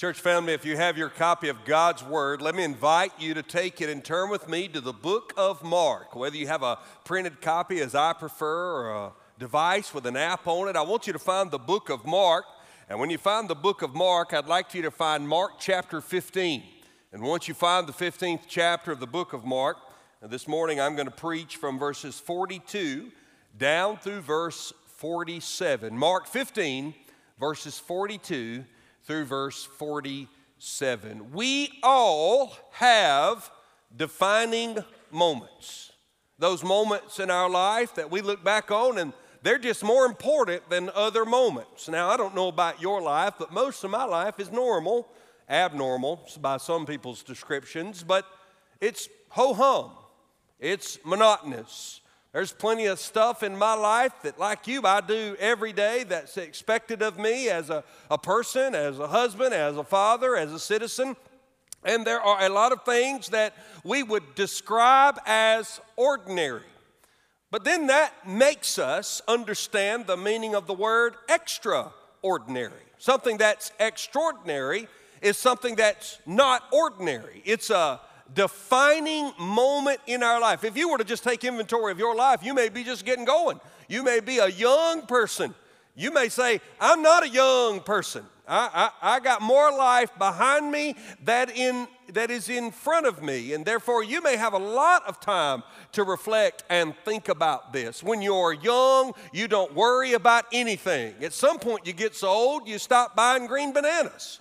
Church family, if you have your copy of God's Word, let me invite you to take it and turn with me to the book of Mark. Whether you have a printed copy, as I prefer, or a device with an app on it, I want you to find the book of Mark. And when you find the book of Mark, I'd like you to find Mark chapter 15. And once you find the 15th chapter of the book of Mark, this morning I'm going to preach from verses 42 down through verse 47. Mark 15, verses 42 through verse 47. We all have defining moments. Those moments in our life that we look back on and they're just more important than other moments. Now, I don't know about your life, but most of my life is normal, abnormal by some people's descriptions, but it's ho hum, it's monotonous, there's plenty of stuff in my life that, like you, I do every day that's expected of me as a, a person, as a husband, as a father, as a citizen. And there are a lot of things that we would describe as ordinary. But then that makes us understand the meaning of the word extraordinary. Something that's extraordinary is something that's not ordinary. It's a defining moment in our life. If you were to just take inventory of your life, you may be just getting going. You may be a young person. You may say, I'm not a young person. I, I, I, got more life behind me that, in, that is in front of me. And therefore, you may have a lot of time to reflect and think about this. When you're young, you don't worry about anything. At some point, you get so old, you stop buying green bananas.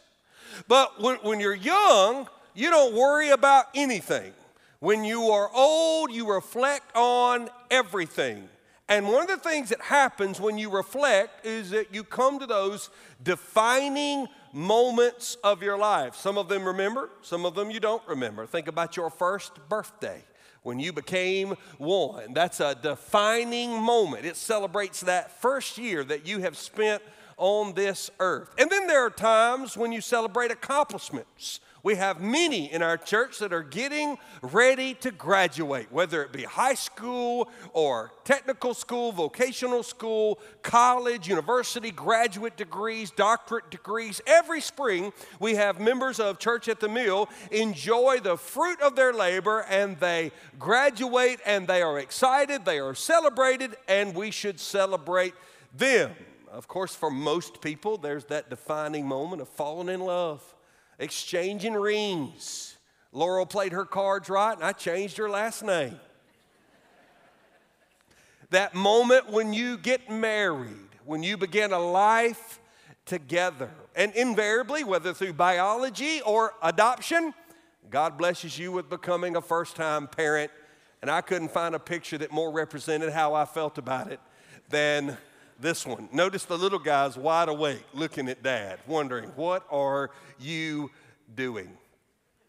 But when, when you're young, you don't worry about anything. When you are old, you reflect on everything. And one of the things that happens when you reflect is that you come to those defining moments of your life. Some of them remember, some of them you don't remember. Think about your first birthday when you became one. That's a defining moment. It celebrates that first year that you have spent on this earth. And then there are times when you celebrate accomplishments we have many in our church that are getting ready to graduate, whether it be high school or technical school, vocational school, college, university, graduate degrees, doctorate degrees. Every spring, we have members of Church at the Mill enjoy the fruit of their labor and they graduate and they are excited, they are celebrated, and we should celebrate them. Of course, for most people, there's that defining moment of falling in love exchanging rings. Laurel played her cards right, and I changed her last name. that moment when you get married, when you begin a life together. And invariably, whether through biology or adoption, God blesses you with becoming a first time parent. And I couldn't find a picture that more represented how I felt about it than this one. Notice the little guy's wide awake looking at dad, wondering, What are you doing?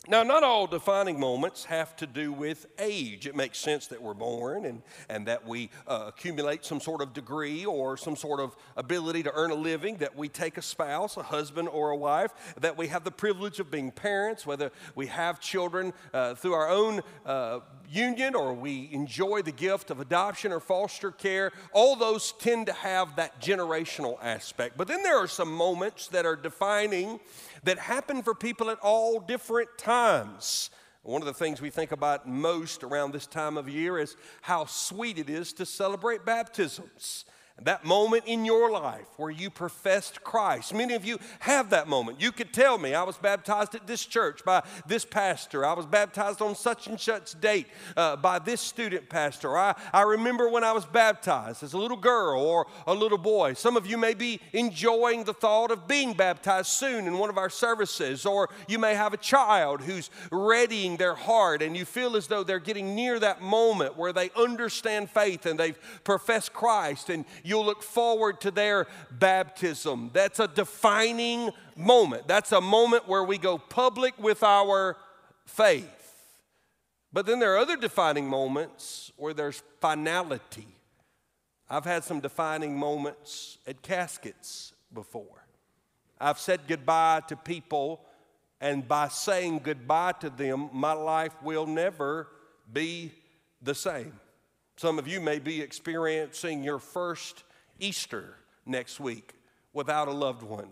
Now, not all defining moments have to do with age. It makes sense that we're born and, and that we uh, accumulate some sort of degree or some sort of ability to earn a living, that we take a spouse, a husband, or a wife, that we have the privilege of being parents, whether we have children uh, through our own uh, union or we enjoy the gift of adoption or foster care. All those tend to have that generational aspect. But then there are some moments that are defining that happen for people at all different times. One of the things we think about most around this time of year is how sweet it is to celebrate baptisms that moment in your life where you professed Christ. Many of you have that moment. You could tell me, I was baptized at this church by this pastor. I was baptized on such and such date uh, by this student pastor. I, I remember when I was baptized as a little girl or a little boy. Some of you may be enjoying the thought of being baptized soon in one of our services, or you may have a child who's readying their heart and you feel as though they're getting near that moment where they understand faith and they've professed Christ and you'll look forward to their baptism. That's a defining moment. That's a moment where we go public with our faith. But then there are other defining moments where there's finality. I've had some defining moments at caskets before. I've said goodbye to people, and by saying goodbye to them, my life will never be the same. Some of you may be experiencing your first Easter next week without a loved one,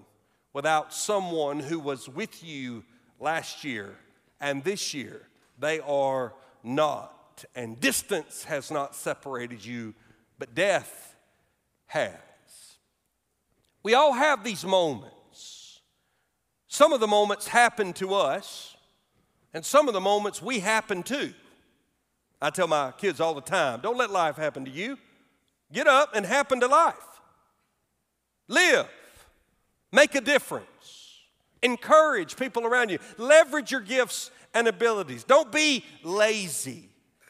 without someone who was with you last year and this year. They are not. And distance has not separated you, but death has. We all have these moments. Some of the moments happen to us, and some of the moments we happen to. I tell my kids all the time don't let life happen to you. Get up and happen to life. Live. Make a difference. Encourage people around you. Leverage your gifts and abilities. Don't be lazy.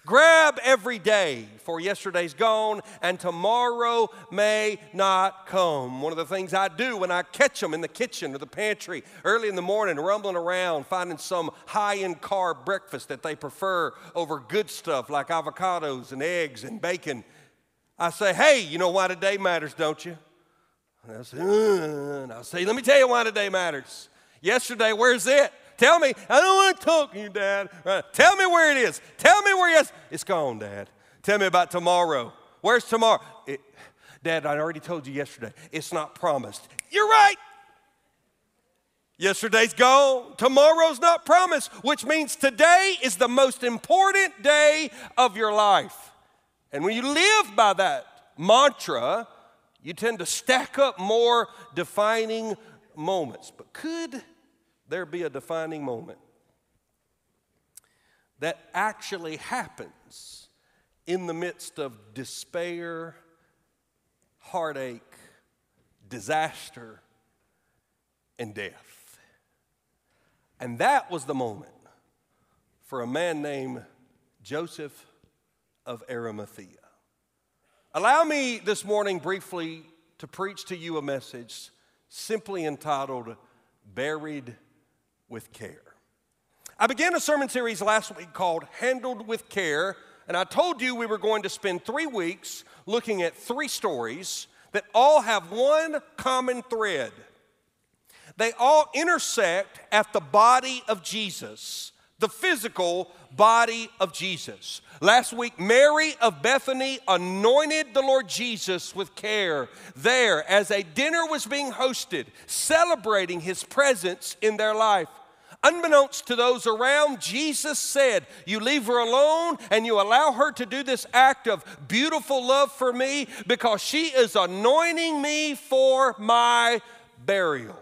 Grab every day, for yesterday's gone and tomorrow may not come. One of the things I do when I catch them in the kitchen or the pantry early in the morning, rumbling around, finding some high end carb breakfast that they prefer over good stuff like avocados and eggs and bacon, I say, hey, you know why today matters, don't you? And I say, uh, and I say, let me tell you why today matters. Yesterday, where's it? Tell me. I don't want to talk to you, Dad. Right. Tell me where it is. Tell me where it is. It's gone, Dad. Tell me about tomorrow. Where's tomorrow? It, Dad, I already told you yesterday. It's not promised. You're right. Yesterday's gone. Tomorrow's not promised, which means today is the most important day of your life. And when you live by that mantra, you tend to stack up more defining moments. But could there be a defining moment that actually happens in the midst of despair, heartache, disaster, and death. And that was the moment for a man named Joseph of Arimathea. Allow me this morning briefly to preach to you a message simply entitled Buried with care. I began a sermon series last week called Handled with Care, and I told you we were going to spend three weeks looking at three stories that all have one common thread. They all intersect at the body of Jesus, the physical body of Jesus. Last week, Mary of Bethany anointed the Lord Jesus with care there as a dinner was being hosted, celebrating his presence in their life. Unbeknownst to those around, Jesus said, You leave her alone and you allow her to do this act of beautiful love for me because she is anointing me for my burial.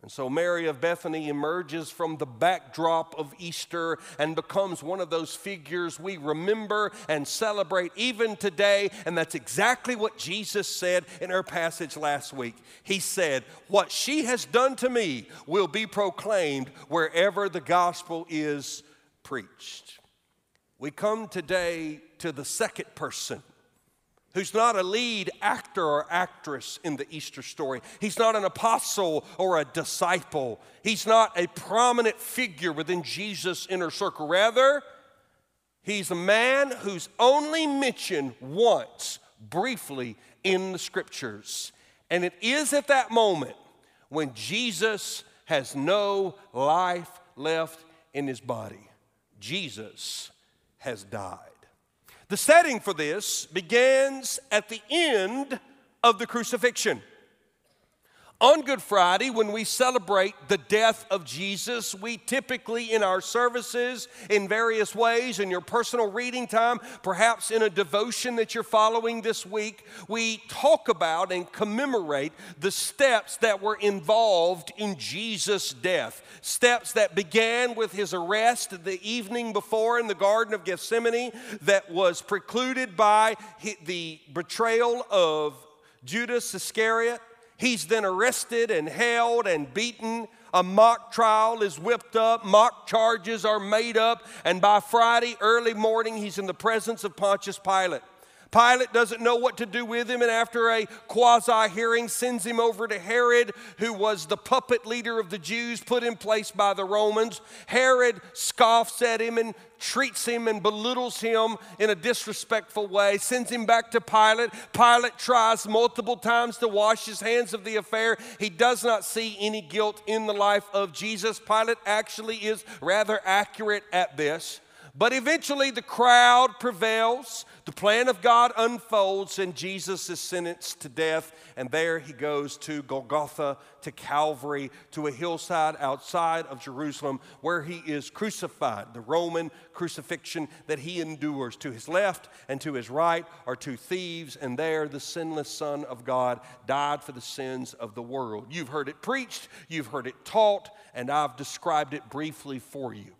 And so Mary of Bethany emerges from the backdrop of Easter and becomes one of those figures we remember and celebrate even today. And that's exactly what Jesus said in our passage last week. He said, What she has done to me will be proclaimed wherever the gospel is preached. We come today to the second person who's not a lead actor or actress in the Easter story. He's not an apostle or a disciple. He's not a prominent figure within Jesus' inner circle. Rather, he's a man who's only mentioned once briefly in the scriptures. And it is at that moment when Jesus has no life left in his body. Jesus has died. The setting for this begins at the end of the crucifixion. On Good Friday, when we celebrate the death of Jesus, we typically in our services, in various ways, in your personal reading time, perhaps in a devotion that you're following this week, we talk about and commemorate the steps that were involved in Jesus' death. Steps that began with his arrest the evening before in the Garden of Gethsemane, that was precluded by the betrayal of Judas Iscariot He's then arrested and held and beaten. A mock trial is whipped up, mock charges are made up, and by Friday early morning, he's in the presence of Pontius Pilate. Pilate doesn't know what to do with him, and after a quasi hearing, sends him over to Herod, who was the puppet leader of the Jews put in place by the Romans. Herod scoffs at him and treats him and belittles him in a disrespectful way, sends him back to Pilate. Pilate tries multiple times to wash his hands of the affair. He does not see any guilt in the life of Jesus. Pilate actually is rather accurate at this. But eventually, the crowd prevails. The plan of God unfolds, and Jesus is sentenced to death. And there he goes to Golgotha, to Calvary, to a hillside outside of Jerusalem where he is crucified. The Roman crucifixion that he endures. To his left and to his right are two thieves, and there the sinless Son of God died for the sins of the world. You've heard it preached, you've heard it taught, and I've described it briefly for you.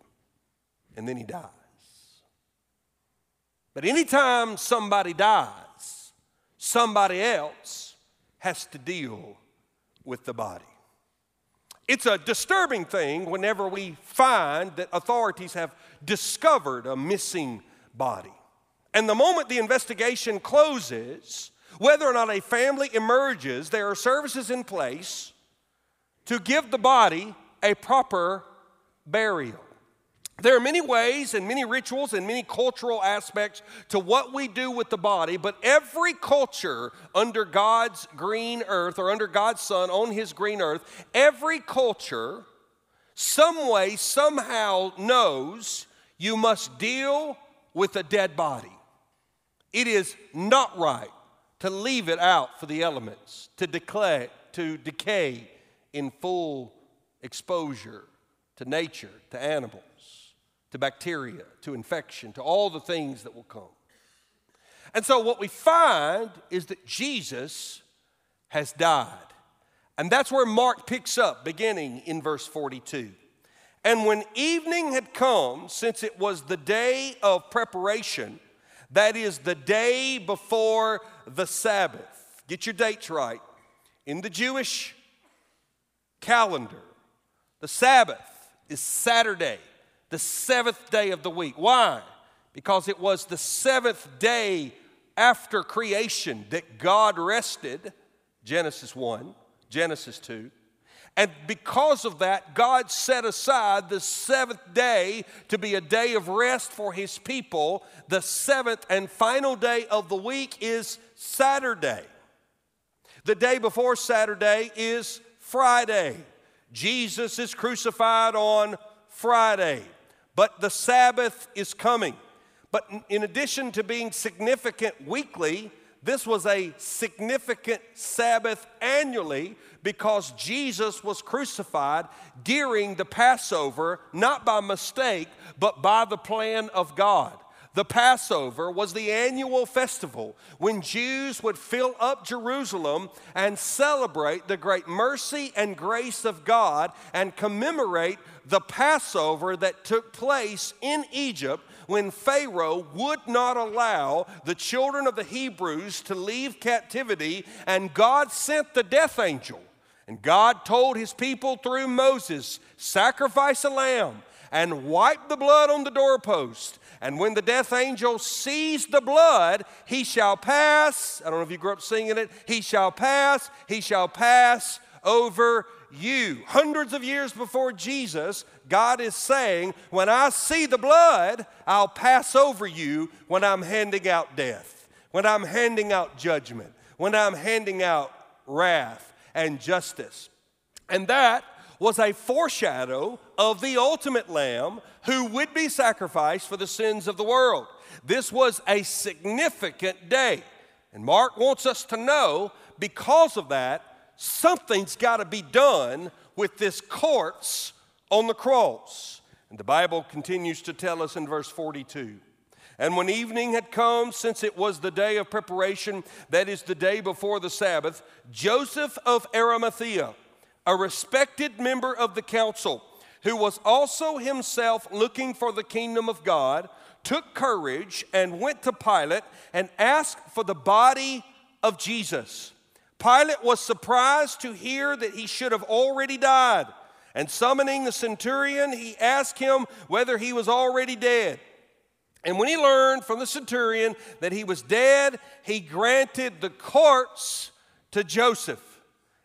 And then he died. But anytime somebody dies, somebody else has to deal with the body. It's a disturbing thing whenever we find that authorities have discovered a missing body. And the moment the investigation closes, whether or not a family emerges, there are services in place to give the body a proper burial. There are many ways and many rituals and many cultural aspects to what we do with the body, but every culture under God's green earth or under God's sun on his green earth, every culture, some way, somehow knows you must deal with a dead body. It is not right to leave it out for the elements, to decay, to decay in full exposure to nature, to animals to bacteria, to infection, to all the things that will come. And so, what we find is that Jesus has died. And that's where Mark picks up, beginning in verse 42. And when evening had come, since it was the day of preparation, that is the day before the Sabbath, get your dates right. In the Jewish calendar, the Sabbath is Saturday the seventh day of the week. Why? Because it was the seventh day after creation that God rested, Genesis 1, Genesis 2. And because of that, God set aside the seventh day to be a day of rest for his people. The seventh and final day of the week is Saturday. The day before Saturday is Friday. Jesus is crucified on Friday. But the Sabbath is coming. But in addition to being significant weekly, this was a significant Sabbath annually because Jesus was crucified during the Passover, not by mistake, but by the plan of God. The Passover was the annual festival when Jews would fill up Jerusalem and celebrate the great mercy and grace of God and commemorate the Passover that took place in Egypt when Pharaoh would not allow the children of the Hebrews to leave captivity, and God sent the death angel. And God told his people through Moses, Sacrifice a lamb and wipe the blood on the doorpost. And when the death angel sees the blood, he shall pass. I don't know if you grew up singing it. He shall pass, he shall pass over you. Hundreds of years before Jesus, God is saying, When I see the blood, I'll pass over you when I'm handing out death, when I'm handing out judgment, when I'm handing out wrath and justice. And that was a foreshadow of the ultimate lamb who would be sacrificed for the sins of the world. This was a significant day. And Mark wants us to know because of that, something's got to be done with this corpse on the cross. And the Bible continues to tell us in verse 42. And when evening had come, since it was the day of preparation, that is the day before the Sabbath, Joseph of Arimathea, a respected member of the council, who was also himself looking for the kingdom of God, took courage and went to Pilate and asked for the body of Jesus. Pilate was surprised to hear that he should have already died. And summoning the centurion, he asked him whether he was already dead. And when he learned from the centurion that he was dead, he granted the corpse to Joseph.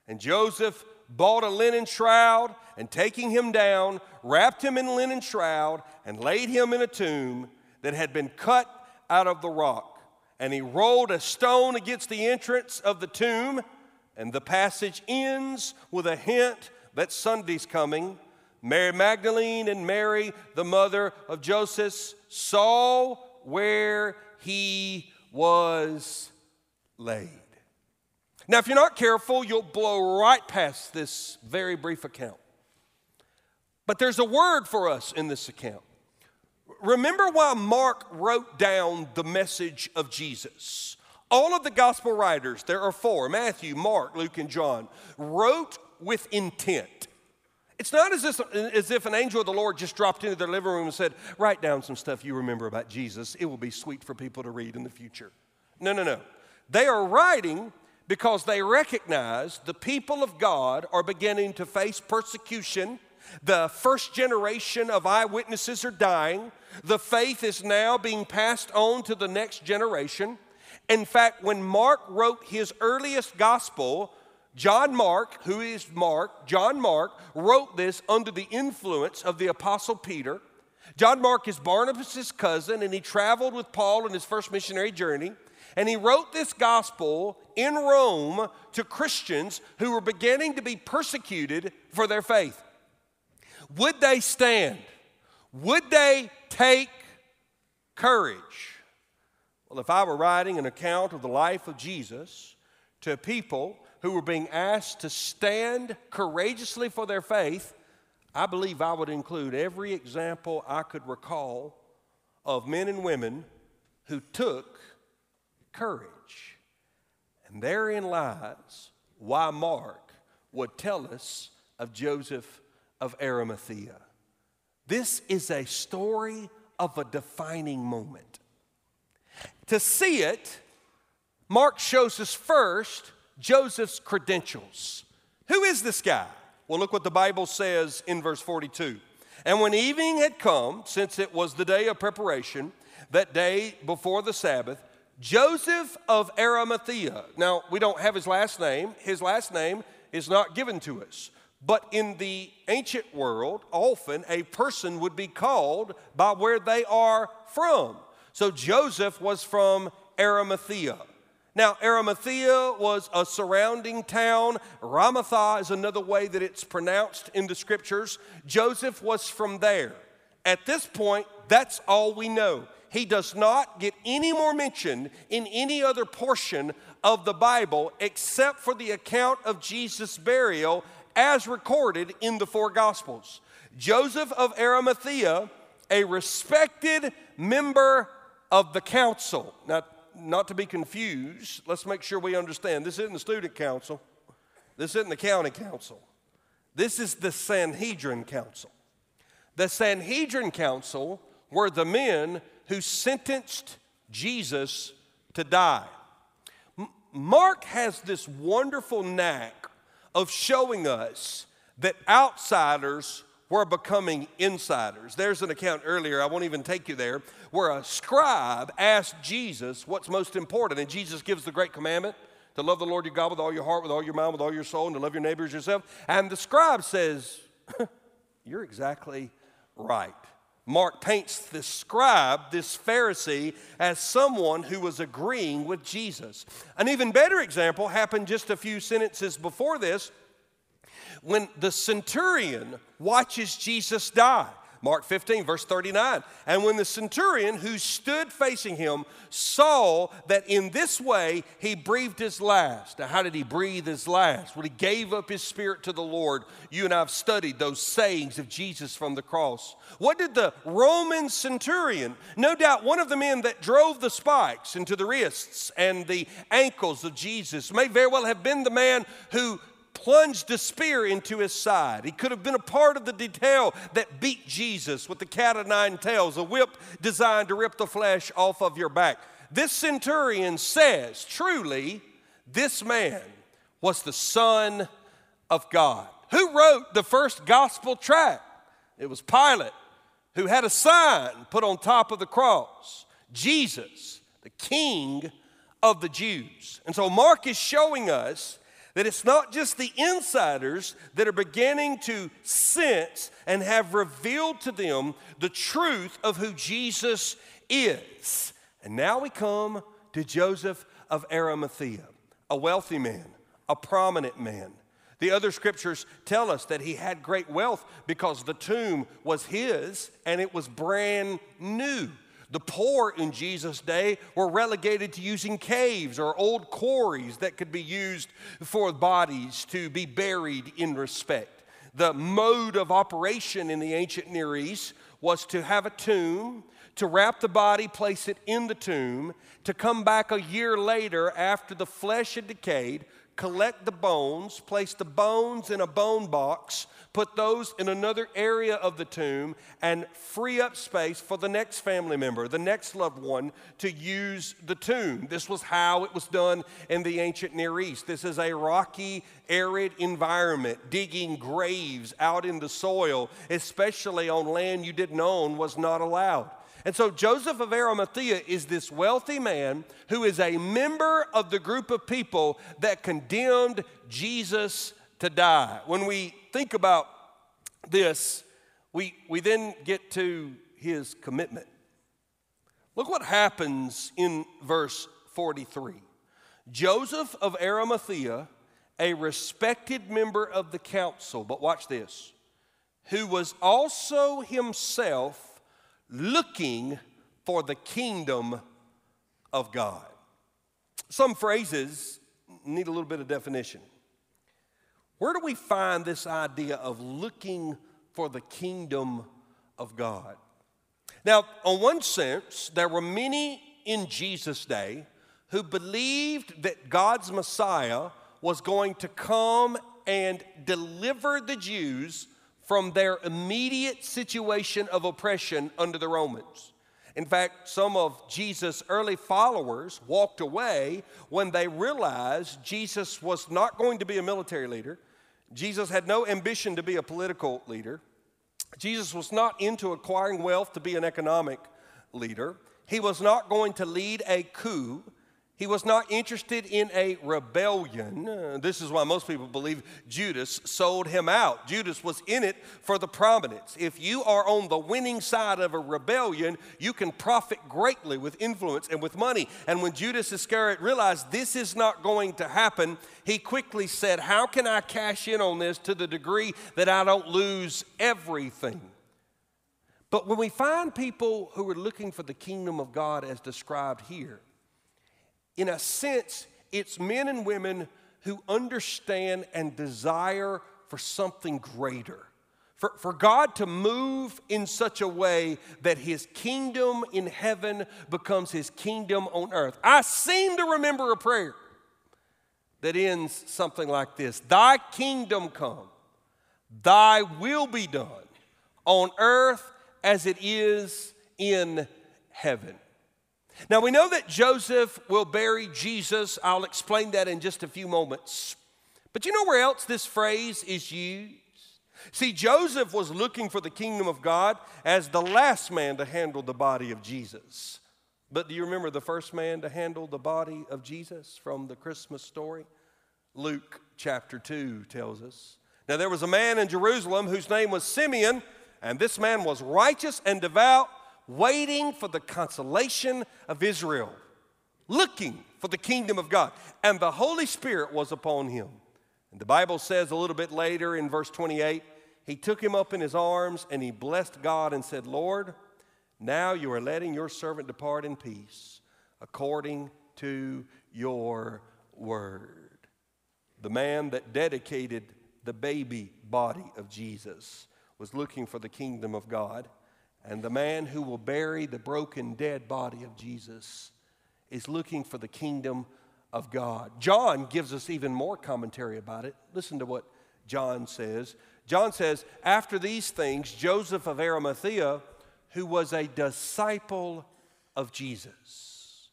And Joseph bought a linen shroud and taking him down, wrapped him in linen shroud and laid him in a tomb that had been cut out of the rock and he rolled a stone against the entrance of the tomb. And the passage ends with a hint that Sunday's coming. Mary Magdalene and Mary, the mother of Joseph, saw where he was laid. Now, if you're not careful, you'll blow right past this very brief account. But there's a word for us in this account. Remember why Mark wrote down the message of Jesus. All of the gospel writers, there are four Matthew, Mark, Luke, and John, wrote with intent. It's not as if, as if an angel of the Lord just dropped into their living room and said, Write down some stuff you remember about Jesus. It will be sweet for people to read in the future. No, no, no. They are writing because they recognize the people of God are beginning to face persecution. The first generation of eyewitnesses are dying. The faith is now being passed on to the next generation. In fact, when Mark wrote his earliest gospel, John Mark, who is Mark, John Mark, wrote this under the influence of the Apostle Peter. John Mark is Barnabas' cousin, and he traveled with Paul on his first missionary journey. And he wrote this gospel in Rome to Christians who were beginning to be persecuted for their faith. Would they stand? Would they take courage? Well, if I were writing an account of the life of Jesus to people who were being asked to stand courageously for their faith, I believe I would include every example I could recall of men and women who took courage. And therein lies why Mark would tell us of Joseph of Arimathea. This is a story of a defining moment. To see it, Mark shows us first Joseph's credentials. Who is this guy? Well, look what the Bible says in verse 42. And when evening had come, since it was the day of preparation, that day before the Sabbath, Joseph of Arimathea. Now, we don't have his last name. His last name is not given to us. But in the ancient world, often a person would be called by where they are from. So Joseph was from Arimathea. Now, Arimathea was a surrounding town. Ramatha is another way that it's pronounced in the scriptures. Joseph was from there. At this point, that's all we know. He does not get any more mention in any other portion of the Bible except for the account of Jesus' burial as recorded in the four Gospels. Joseph of Arimathea, a respected member of the council. Now, not to be confused, let's make sure we understand this isn't the student council, this isn't the county council, this is the Sanhedrin council. The Sanhedrin council were the men who sentenced Jesus to die. Mark has this wonderful knack of showing us that outsiders were becoming insiders. There's an account earlier, I won't even take you there, where a scribe asked Jesus what's most important, and Jesus gives the great commandment to love the Lord your God with all your heart, with all your mind, with all your soul, and to love your neighbors yourself. And the scribe says, You're exactly right. Mark paints this scribe, this Pharisee, as someone who was agreeing with Jesus. An even better example happened just a few sentences before this when the centurion watches Jesus die. Mark 15, verse 39. And when the centurion who stood facing him saw that in this way he breathed his last. Now, how did he breathe his last? Well, he gave up his spirit to the Lord. You and I have studied those sayings of Jesus from the cross. What did the Roman centurion, no doubt one of the men that drove the spikes into the wrists and the ankles of Jesus, may very well have been the man who plunged a spear into his side. He could have been a part of the detail that beat Jesus with the cat of nine tails, a whip designed to rip the flesh off of your back. This centurion says, truly, this man was the Son of God. Who wrote the first gospel tract? It was Pilate, who had a sign put on top of the cross Jesus, the King of the Jews. And so Mark is showing us that it's not just the insiders that are beginning to sense and have revealed to them the truth of who Jesus is. And now we come to Joseph of Arimathea, a wealthy man, a prominent man. The other scriptures tell us that he had great wealth because the tomb was his and it was brand new. The poor in Jesus' day were relegated to using caves or old quarries that could be used for bodies to be buried in respect. The mode of operation in the ancient Near East was to have a tomb, to wrap the body, place it in the tomb, to come back a year later after the flesh had decayed, collect the bones, place the bones in a bone box, put those in another area of the tomb, and free up space for the next family member, the next loved one, to use the tomb. This was how it was done in the ancient Near East. This is a rocky, arid environment, digging graves out in the soil, especially on land you didn't own, was not allowed. And so Joseph of Arimathea is this wealthy man who is a member of the group of people that condemned Jesus to die. When we think about this, we, we then get to his commitment. Look what happens in verse 43. Joseph of Arimathea, a respected member of the council, but watch this, who was also himself looking for the kingdom of God. Some phrases need a little bit of definition. Where do we find this idea of looking for the kingdom of God? Now, on one sense, there were many in Jesus' day who believed that God's Messiah was going to come and deliver the Jews from their immediate situation of oppression under the Romans. In fact, some of Jesus' early followers walked away when they realized Jesus was not going to be a military leader. Jesus had no ambition to be a political leader. Jesus was not into acquiring wealth to be an economic leader. He was not going to lead a coup. He was not interested in a rebellion. Uh, this is why most people believe Judas sold him out. Judas was in it for the prominence. If you are on the winning side of a rebellion, you can profit greatly with influence and with money. And when Judas Iscariot realized this is not going to happen, he quickly said, How can I cash in on this to the degree that I don't lose everything? But when we find people who are looking for the kingdom of God as described here, in a sense, it's men and women who understand and desire for something greater. For, for God to move in such a way that his kingdom in heaven becomes his kingdom on earth. I seem to remember a prayer that ends something like this Thy kingdom come, thy will be done on earth as it is in heaven. Now we know that Joseph will bury Jesus. I'll explain that in just a few moments. But you know where else this phrase is used? See, Joseph was looking for the kingdom of God as the last man to handle the body of Jesus. But do you remember the first man to handle the body of Jesus from the Christmas story? Luke chapter 2 tells us. Now, there was a man in Jerusalem whose name was Simeon, and this man was righteous and devout waiting for the consolation of Israel, looking for the kingdom of God. And the Holy Spirit was upon him. And the Bible says a little bit later in verse 28 he took him up in his arms and he blessed God and said, Lord, now you are letting your servant depart in peace according to your word. The man that dedicated the baby body of Jesus was looking for the kingdom of God. And the man who will bury the broken, dead body of Jesus is looking for the kingdom of God. John gives us even more commentary about it. Listen to what John says. John says, After these things, Joseph of Arimathea, who was a disciple of Jesus.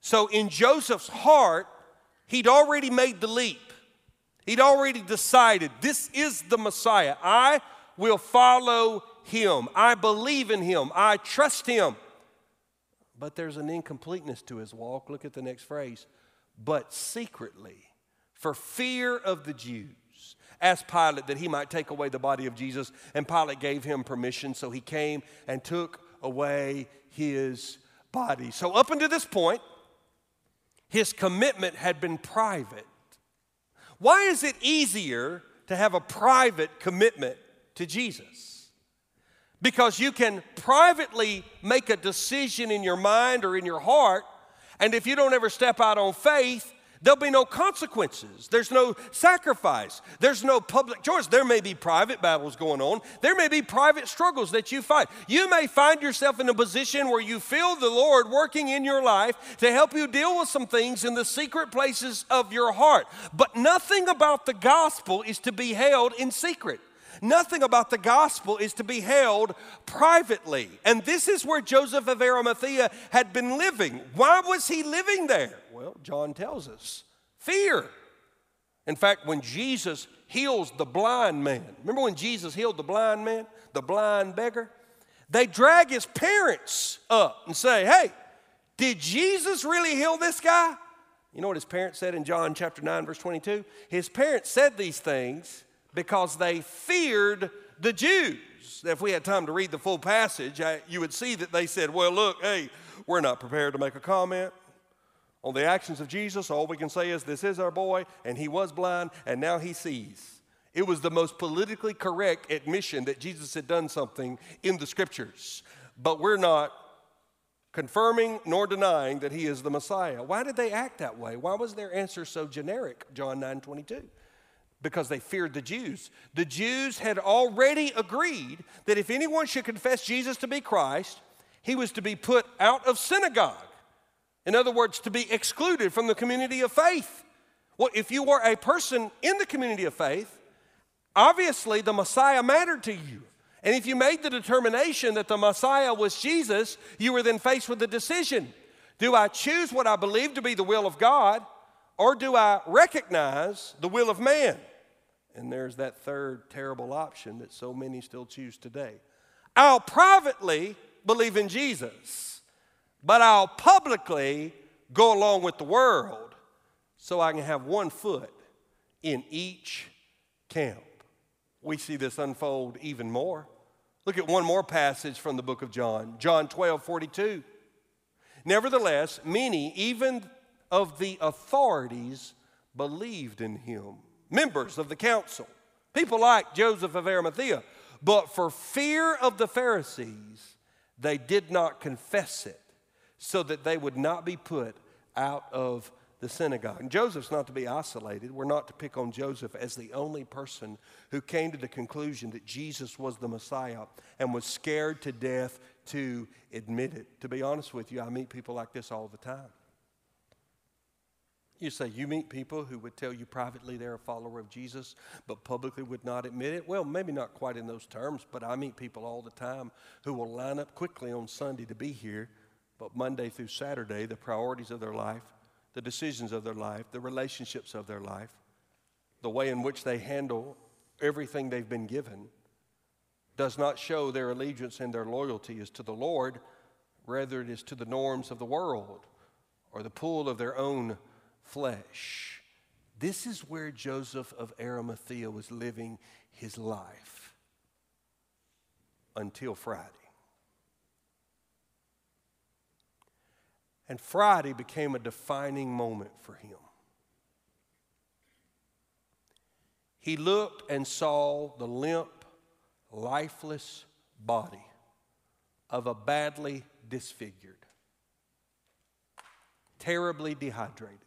So in Joseph's heart, he'd already made the leap. He'd already decided, This is the Messiah. I will follow him. I believe in him. I trust him. But there's an incompleteness to his walk. Look at the next phrase. But secretly, for fear of the Jews, asked Pilate that he might take away the body of Jesus, and Pilate gave him permission, so he came and took away his body. So, up until this point, his commitment had been private. Why is it easier to have a private commitment to Jesus? Because you can privately make a decision in your mind or in your heart, and if you don't ever step out on faith, There'll be no consequences. There's no sacrifice. There's no public choice. There may be private battles going on. There may be private struggles that you fight. You may find yourself in a position where you feel the Lord working in your life to help you deal with some things in the secret places of your heart. But nothing about the gospel is to be held in secret. Nothing about the gospel is to be held privately. And this is where Joseph of Arimathea had been living. Why was he living there? Well, John tells us fear. In fact, when Jesus heals the blind man, remember when Jesus healed the blind man, the blind beggar? They drag his parents up and say, Hey, did Jesus really heal this guy? You know what his parents said in John chapter 9, verse 22? His parents said these things because they feared the Jews. If we had time to read the full passage, I, you would see that they said, Well, look, hey, we're not prepared to make a comment on the actions of Jesus, all we can say is, This is our boy, and he was blind, and now he sees. It was the most politically correct admission that Jesus had done something in the scriptures. But we're not confirming nor denying that he is the Messiah. Why did they act that way? Why was their answer so generic? John 9 22. Because they feared the Jews. The Jews had already agreed that if anyone should confess Jesus to be Christ, he was to be put out of synagogue. In other words, to be excluded from the community of faith. Well, if you were a person in the community of faith, obviously the Messiah mattered to you. And if you made the determination that the Messiah was Jesus, you were then faced with the decision do I choose what I believe to be the will of God, or do I recognize the will of man? And there's that third terrible option that so many still choose today. I'll privately believe in Jesus but I'll publicly go along with the world so I can have one foot in each camp. We see this unfold even more. Look at one more passage from the book of John, John 12 42. Nevertheless, many, even of the authorities, believed in him, members of the council, people like Joseph of Arimathea. But for fear of the Pharisees, they did not confess it so that they would not be put out of the synagogue. And Joseph's not to be isolated. We're not to pick on Joseph as the only person who came to the conclusion that Jesus was the Messiah and was scared to death to admit it. To be honest with you, I meet people like this all the time. You say, you meet people who would tell you privately they're a follower of Jesus, but publicly would not admit it? Well, maybe not quite in those terms, but I meet people all the time who will line up quickly on Sunday to be here but Monday through Saturday, the priorities of their life, the decisions of their life, the relationships of their life, the way in which they handle everything they've been given does not show their allegiance and their loyalty is to the Lord, rather, it is to the norms of the world or the pull of their own flesh. This is where Joseph of Arimathea was living his life until Friday. And Friday became a defining moment for him. He looked and saw the limp, lifeless body of a badly disfigured, terribly dehydrated,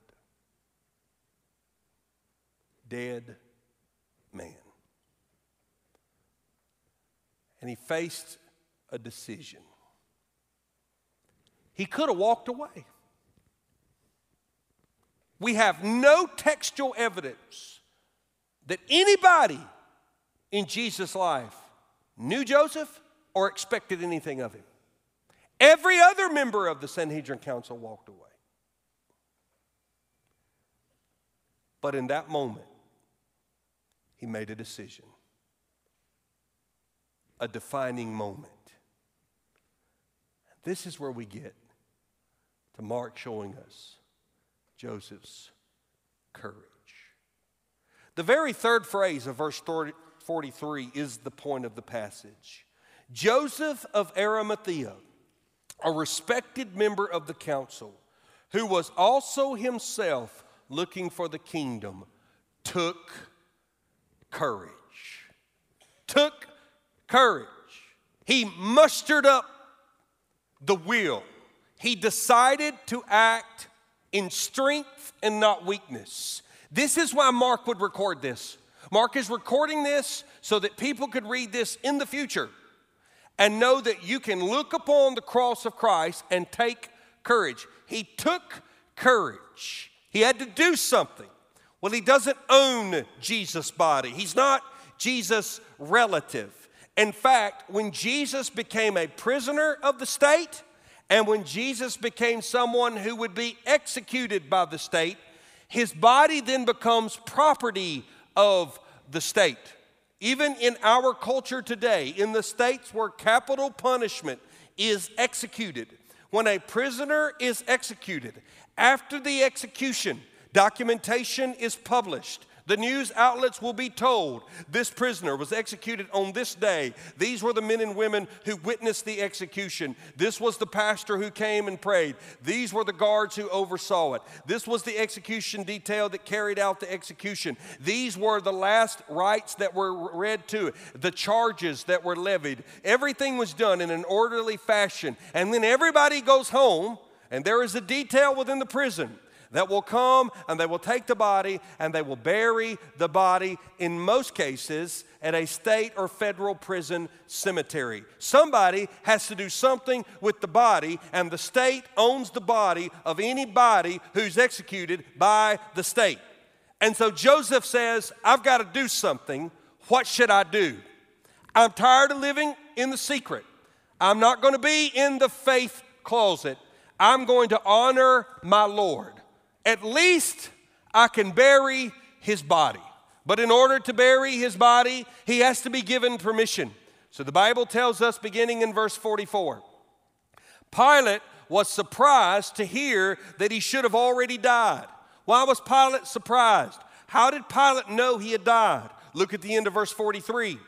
dead man. And he faced a decision. He could have walked away. We have no textual evidence that anybody in Jesus' life knew Joseph or expected anything of him. Every other member of the Sanhedrin council walked away. But in that moment, he made a decision, a defining moment. This is where we get to Mark showing us Joseph's courage. The very third phrase of verse 43 is the point of the passage. Joseph of Arimathea, a respected member of the council, who was also himself looking for the kingdom, took courage. Took courage. He mustered up the will. He decided to act in strength and not weakness. This is why Mark would record this. Mark is recording this so that people could read this in the future and know that you can look upon the cross of Christ and take courage. He took courage. He had to do something. Well, he doesn't own Jesus' body, he's not Jesus' relative. In fact, when Jesus became a prisoner of the state, and when Jesus became someone who would be executed by the state, his body then becomes property of the state. Even in our culture today, in the states where capital punishment is executed, when a prisoner is executed, after the execution, documentation is published the news outlets will be told this prisoner was executed on this day. These were the men and women who witnessed the execution. This was the pastor who came and prayed. These were the guards who oversaw it. This was the execution detail that carried out the execution. These were the last rites that were read to it, the charges that were levied. Everything was done in an orderly fashion. And then everybody goes home, and there is a detail within the prison that will come and they will take the body and they will bury the body, in most cases, at a state or federal prison cemetery. Somebody has to do something with the body, and the state owns the body of anybody who's executed by the state. And so Joseph says, I've got to do something. What should I do? I'm tired of living in the secret. I'm not going to be in the faith closet. I'm going to honor my Lord at least I can bury his body. But in order to bury his body, he has to be given permission. So the Bible tells us, beginning in verse 44, Pilate was surprised to hear that he should have already died. Why was Pilate surprised? How did Pilate know he had died? Look at the end of verse 43.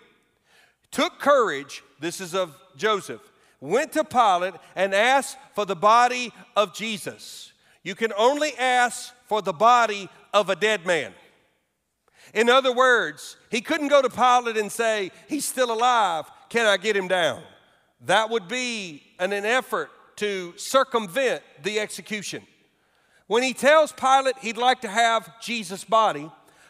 Took courage, this is of Joseph, went to Pilate and asked for the body of Jesus. You can only ask for the body of a dead man. In other words, he couldn't go to Pilate and say, He's still alive, can I get him down? That would be an, an effort to circumvent the execution. When he tells Pilate he'd like to have Jesus' body,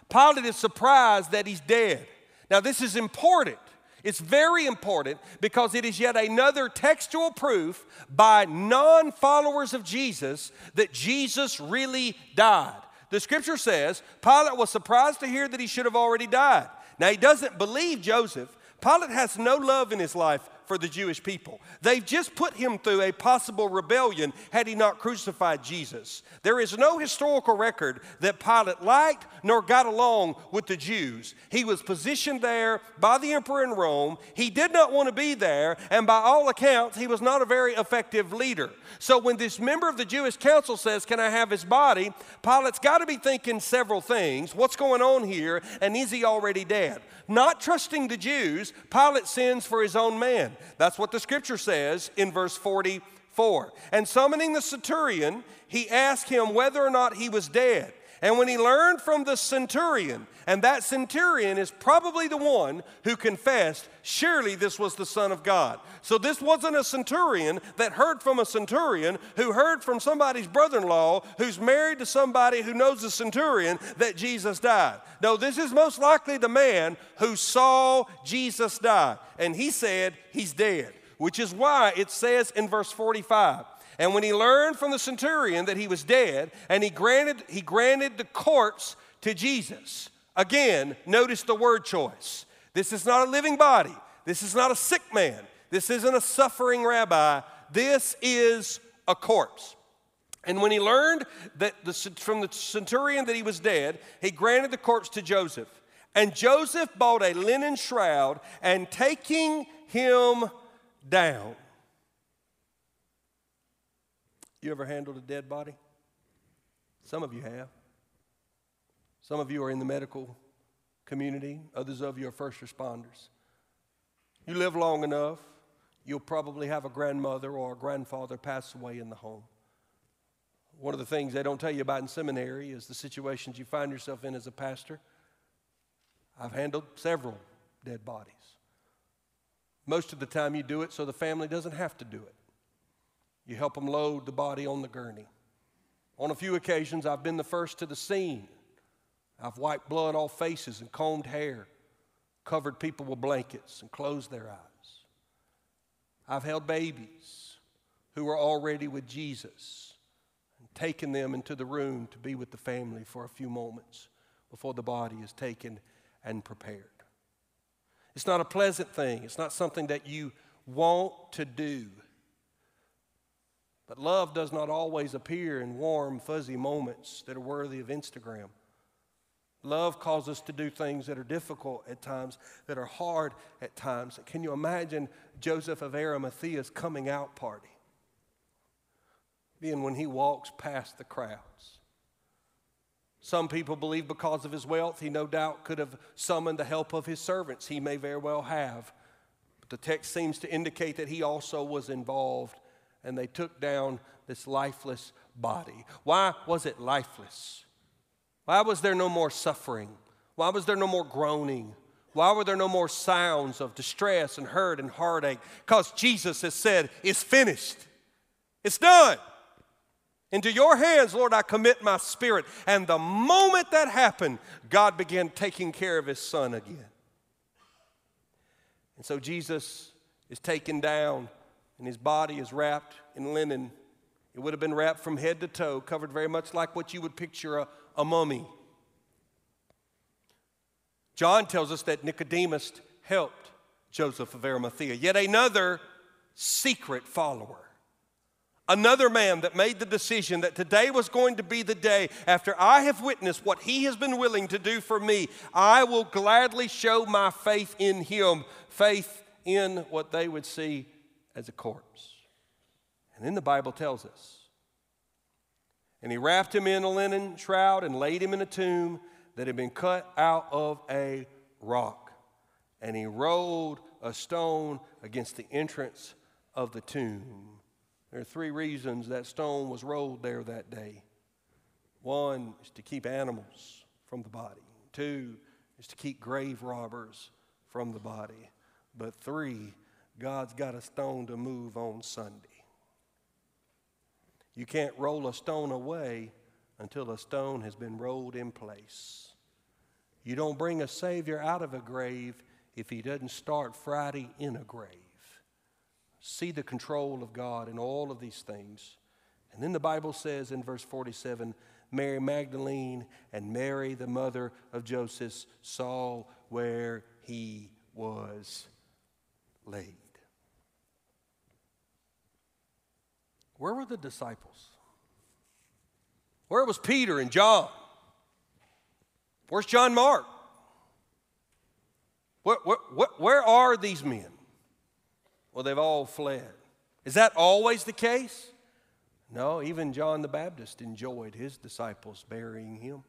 Pilate is surprised that he's dead. Now, this is important it's very important because it is yet another textual proof by non followers of Jesus that Jesus really died. The scripture says Pilate was surprised to hear that he should have already died. Now, he doesn't believe Joseph. Pilate has no love in his life for the Jewish people. They've just put him through a possible rebellion had he not crucified Jesus. There is no historical record that Pilate liked nor got along with the Jews. He was positioned there by the emperor in Rome. He did not want to be there, and by all accounts, he was not a very effective leader. So when this member of the Jewish council says, Can I have his body? Pilate's got to be thinking several things. What's going on here? And is he already dead? Not trusting the Jews, Pilate sends for his own man. That's what the scripture says in verse 44. And summoning the centurion, he asked him whether or not he was dead. And when he learned from the centurion, and that centurion is probably the one who confessed, surely this was the Son of God. So this wasn't a centurion that heard from a centurion who heard from somebody's brother in law who's married to somebody who knows the centurion that Jesus died. No, this is most likely the man who saw Jesus die. And he said, He's dead, which is why it says in verse 45 and when he learned from the centurion that he was dead, and he granted, he granted the corpse to Jesus. Again, notice the word choice. This is not a living body. This is not a sick man. This isn't a suffering rabbi. This is a corpse. And when he learned that the, from the centurion that he was dead, he granted the corpse to Joseph. And Joseph bought a linen shroud and taking him down. You ever handled a dead body? Some of you have. Some of you are in the medical community, others of you are first responders. You live long enough, you'll probably have a grandmother or a grandfather pass away in the home. One of the things they don't tell you about in seminary is the situations you find yourself in as a pastor. I've handled several dead bodies. Most of the time, you do it so the family doesn't have to do it. You help them load the body on the gurney. On a few occasions, I've been the first to the scene. I've wiped blood off faces and combed hair, covered people with blankets and closed their eyes. I've held babies who were already with Jesus and taken them into the room to be with the family for a few moments before the body is taken and prepared. It's not a pleasant thing, it's not something that you want to do. But love does not always appear in warm, fuzzy moments that are worthy of Instagram. Love calls us to do things that are difficult at times, that are hard at times. Can you imagine Joseph of Arimathea's coming out party? Being when he walks past the crowds. Some people believe because of his wealth, he no doubt could have summoned the help of his servants. He may very well have. But the text seems to indicate that he also was involved, and they took down this lifeless body. Why was it lifeless? Why was there no more suffering? Why was there no more groaning? Why were there no more sounds of distress and hurt and heartache? Because Jesus has said, It's finished, it's done. Into your hands, Lord, I commit my spirit. And the moment that happened, God began taking care of his son again. And so Jesus is taken down, and his body is wrapped in linen. It would have been wrapped from head to toe, covered very much like what you would picture a, a mummy. John tells us that Nicodemus helped Joseph of Arimathea, yet another secret follower. Another man that made the decision that today was going to be the day after I have witnessed what he has been willing to do for me, I will gladly show my faith in him, faith in what they would see as a corpse. And then the Bible tells us. And he wrapped him in a linen shroud and laid him in a tomb that had been cut out of a rock. And he rolled a stone against the entrance of the tomb. There are three reasons that stone was rolled there that day. One is to keep animals from the body, two is to keep grave robbers from the body. But three, God's got a stone to move on Sunday. You can't roll a stone away until a stone has been rolled in place. You don't bring a Savior out of a grave if he doesn't start Friday in a grave see the control of God in all of these things. And then the Bible says in verse 47 Mary Magdalene and Mary, the mother of Joseph, saw where he was laid. Where were the disciples? Where was Peter and John? Where's John Mark? Where, where, where are these men? Well, they've all fled. Is that always the case? No, even John the Baptist enjoyed his disciples burying him.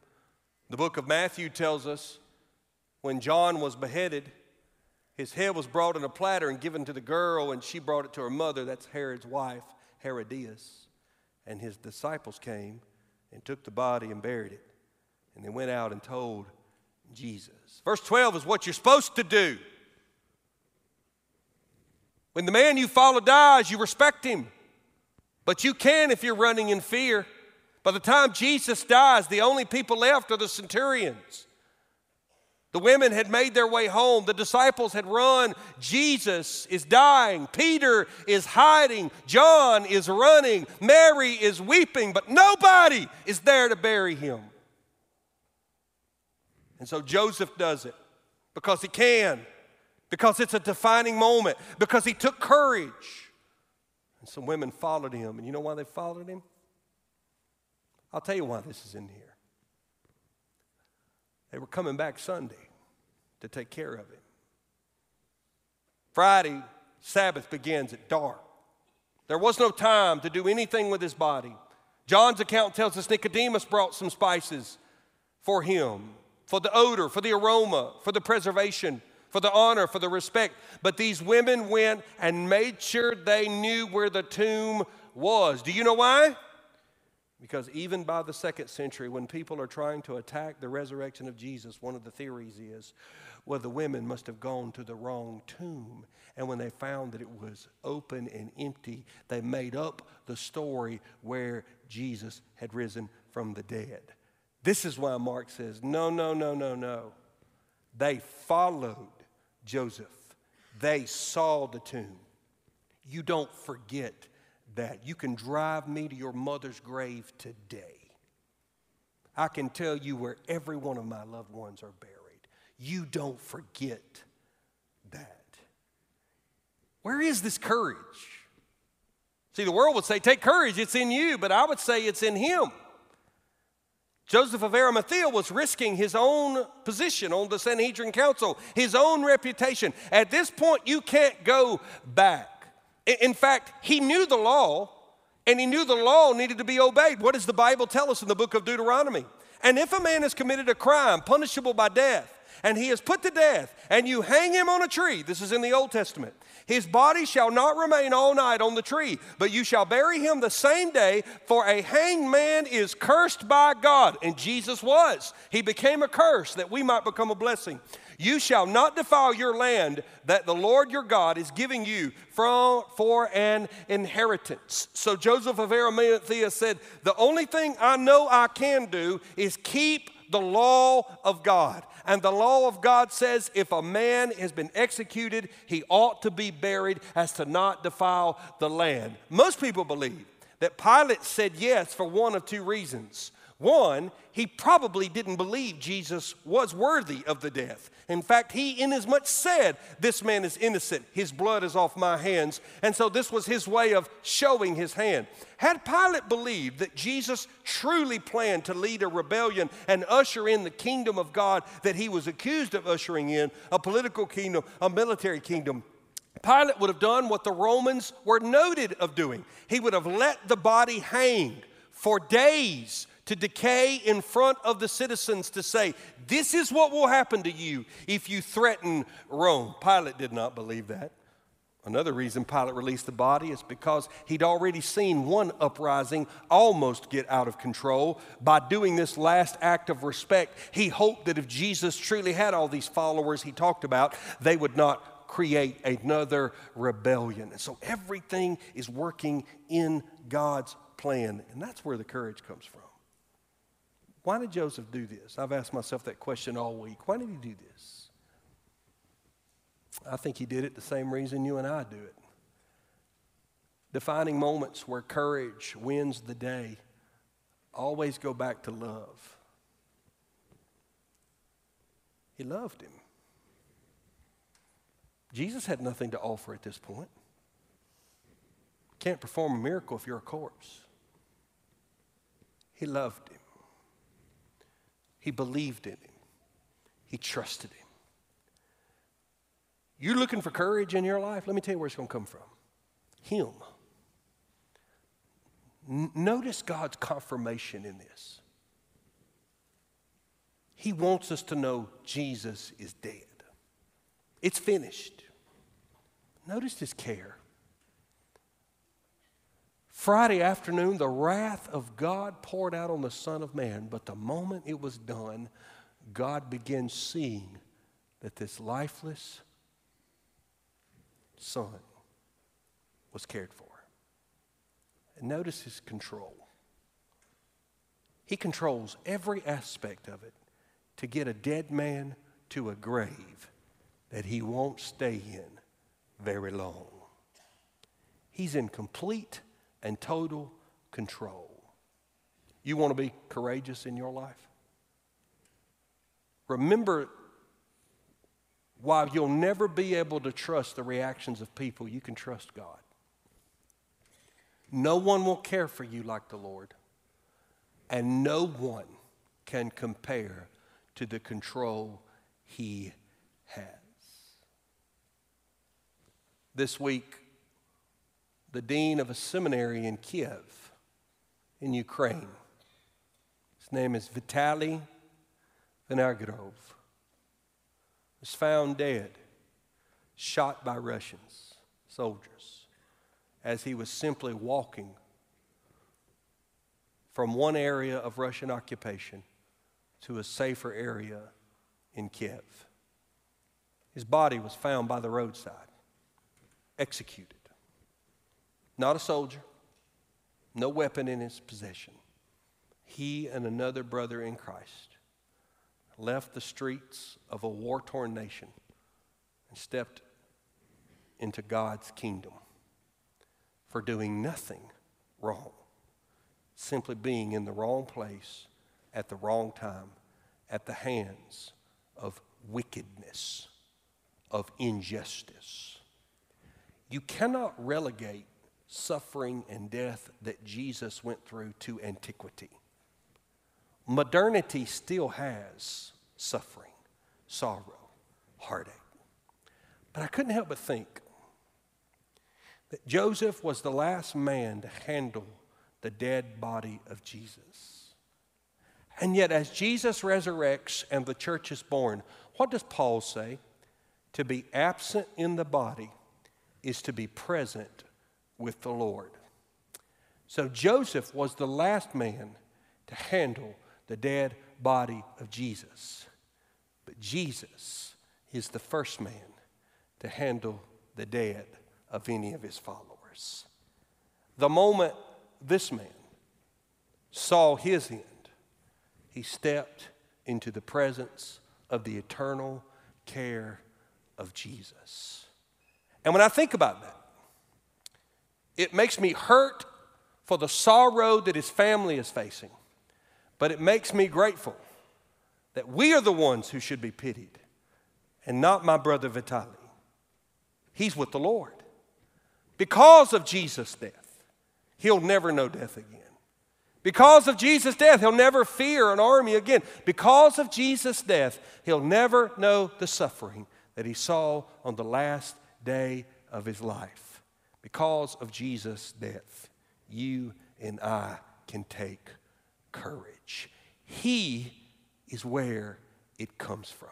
The book of Matthew tells us when John was beheaded, his head was brought in a platter and given to the girl, and she brought it to her mother. That's Herod's wife, Herodias. And his disciples came and took the body and buried it. And they went out and told Jesus. Verse 12 is what you're supposed to do. When the man you follow dies, you respect him. But you can if you're running in fear. By the time Jesus dies, the only people left are the centurions. The women had made their way home. The disciples had run. Jesus is dying. Peter is hiding. John is running. Mary is weeping, but nobody is there to bury him. And so Joseph does it because he can because it's a defining moment, because he took courage. And some women followed him. And you know why they followed him? I'll tell you why this is in here. They were coming back Sunday to take care of him. Friday, Sabbath begins at dark. There was no time to do anything with his body. John's account tells us Nicodemus brought some spices for him, for the odor, for the aroma, for the preservation for the honor, for the respect. But these women went and made sure they knew where the tomb was. Do you know why? Because even by the second century, when people are trying to attack the resurrection of Jesus, one of the theories is, well, the women must have gone to the wrong tomb. And when they found that it was open and empty, they made up the story where Jesus had risen from the dead. This is why Mark says, no, no, no, no, no. They followed Joseph, they saw the tomb. You don't forget that. You can drive me to your mother's grave today. I can tell you where every one of my loved ones are buried. You don't forget that. Where is this courage? See, the world would say, take courage, it's in you, but I would say it's in him. Joseph of Arimathea was risking his own position on the Sanhedrin Council, his own reputation. At this point, you can't go back. In fact, he knew the law, and he knew the law needed to be obeyed. What does the Bible tell us in the book of Deuteronomy? And if a man has committed a crime punishable by death, and he is put to death, and you hang him on a tree, this is in the Old Testament, his body shall not remain all night on the tree, but you shall bury him the same day, for a hanged man is cursed by God. And Jesus was. He became a curse that we might become a blessing. You shall not defile your land that the Lord your God is giving you for an inheritance. So Joseph of Arimathea said, The only thing I know I can do is keep the law of God. And the law of God says if a man has been executed, he ought to be buried as to not defile the land. Most people believe that Pilate said yes for one of two reasons. One, he probably didn't believe Jesus was worthy of the death. In fact, he inasmuch said, This man is innocent, his blood is off my hands. And so this was his way of showing his hand. Had Pilate believed that Jesus truly planned to lead a rebellion and usher in the kingdom of God that he was accused of ushering in, a political kingdom, a military kingdom, Pilate would have done what the Romans were noted of doing. He would have let the body hang for days to decay in front of the citizens to say, This is what will happen to you if you threaten Rome. Pilate did not believe that. Another reason Pilate released the body is because he'd already seen one uprising almost get out of control. By doing this last act of respect, he hoped that if Jesus truly had all these followers he talked about, they would not create another rebellion. And so everything is working in God's plan, and that's where the courage comes from. Why did Joseph do this? I've asked myself that question all week. Why did he do this? I think he did it the same reason you and I do it. Defining moments where courage wins the day always go back to love. He loved him. Jesus had nothing to offer at this point. Can't perform a miracle if you're a corpse. He loved him. He believed in him, he trusted him. You're looking for courage in your life? Let me tell you where it's going to come from Him. N- notice God's confirmation in this. He wants us to know Jesus is dead. It's finished. Notice his care. Friday afternoon, the wrath of God poured out on the Son of Man, but the moment it was done, God began seeing that this lifeless Son was cared for. And notice his control. He controls every aspect of it to get a dead man to a grave that he won't stay in very long. He's in complete and total control. You want to be courageous in your life? Remember, while you'll never be able to trust the reactions of people, you can trust God. No one will care for you like the Lord, and no one can compare to the control He has. This week, the dean of a seminary in Kiev, in Ukraine. His name is Vitaly Vinogradov. Was found dead, shot by Russians, soldiers, as he was simply walking from one area of Russian occupation to a safer area in Kiev. His body was found by the roadside, executed. Not a soldier, no weapon in his possession. He and another brother in Christ left the streets of a war torn nation and stepped into God's kingdom for doing nothing wrong, simply being in the wrong place at the wrong time at the hands of wickedness, of injustice. You cannot relegate suffering and death that Jesus went through to antiquity. Modernity still has suffering, sorrow, heartache. But I couldn't help but think that Joseph was the last man to handle the dead body of Jesus. And yet, as Jesus resurrects and the church is born, what does Paul say? To be absent in the body is to be present with the Lord. So Joseph was the last man to handle the dead body of Jesus. But Jesus is the first man to handle the dead of any of his followers. The moment this man saw his end, he stepped into the presence of the eternal care of Jesus. And when I think about that, it makes me hurt for the sorrow that his family is facing, but it makes me grateful that we are the ones who should be pitied and not my brother Vitali. He's with the Lord. Because of Jesus' death, he'll never know death again. Because of Jesus' death, he'll never fear an army again. Because of Jesus' death, he'll never know the suffering that he saw on the last day of his life. Because of Jesus' death, you and I can take courage. He is where it comes from.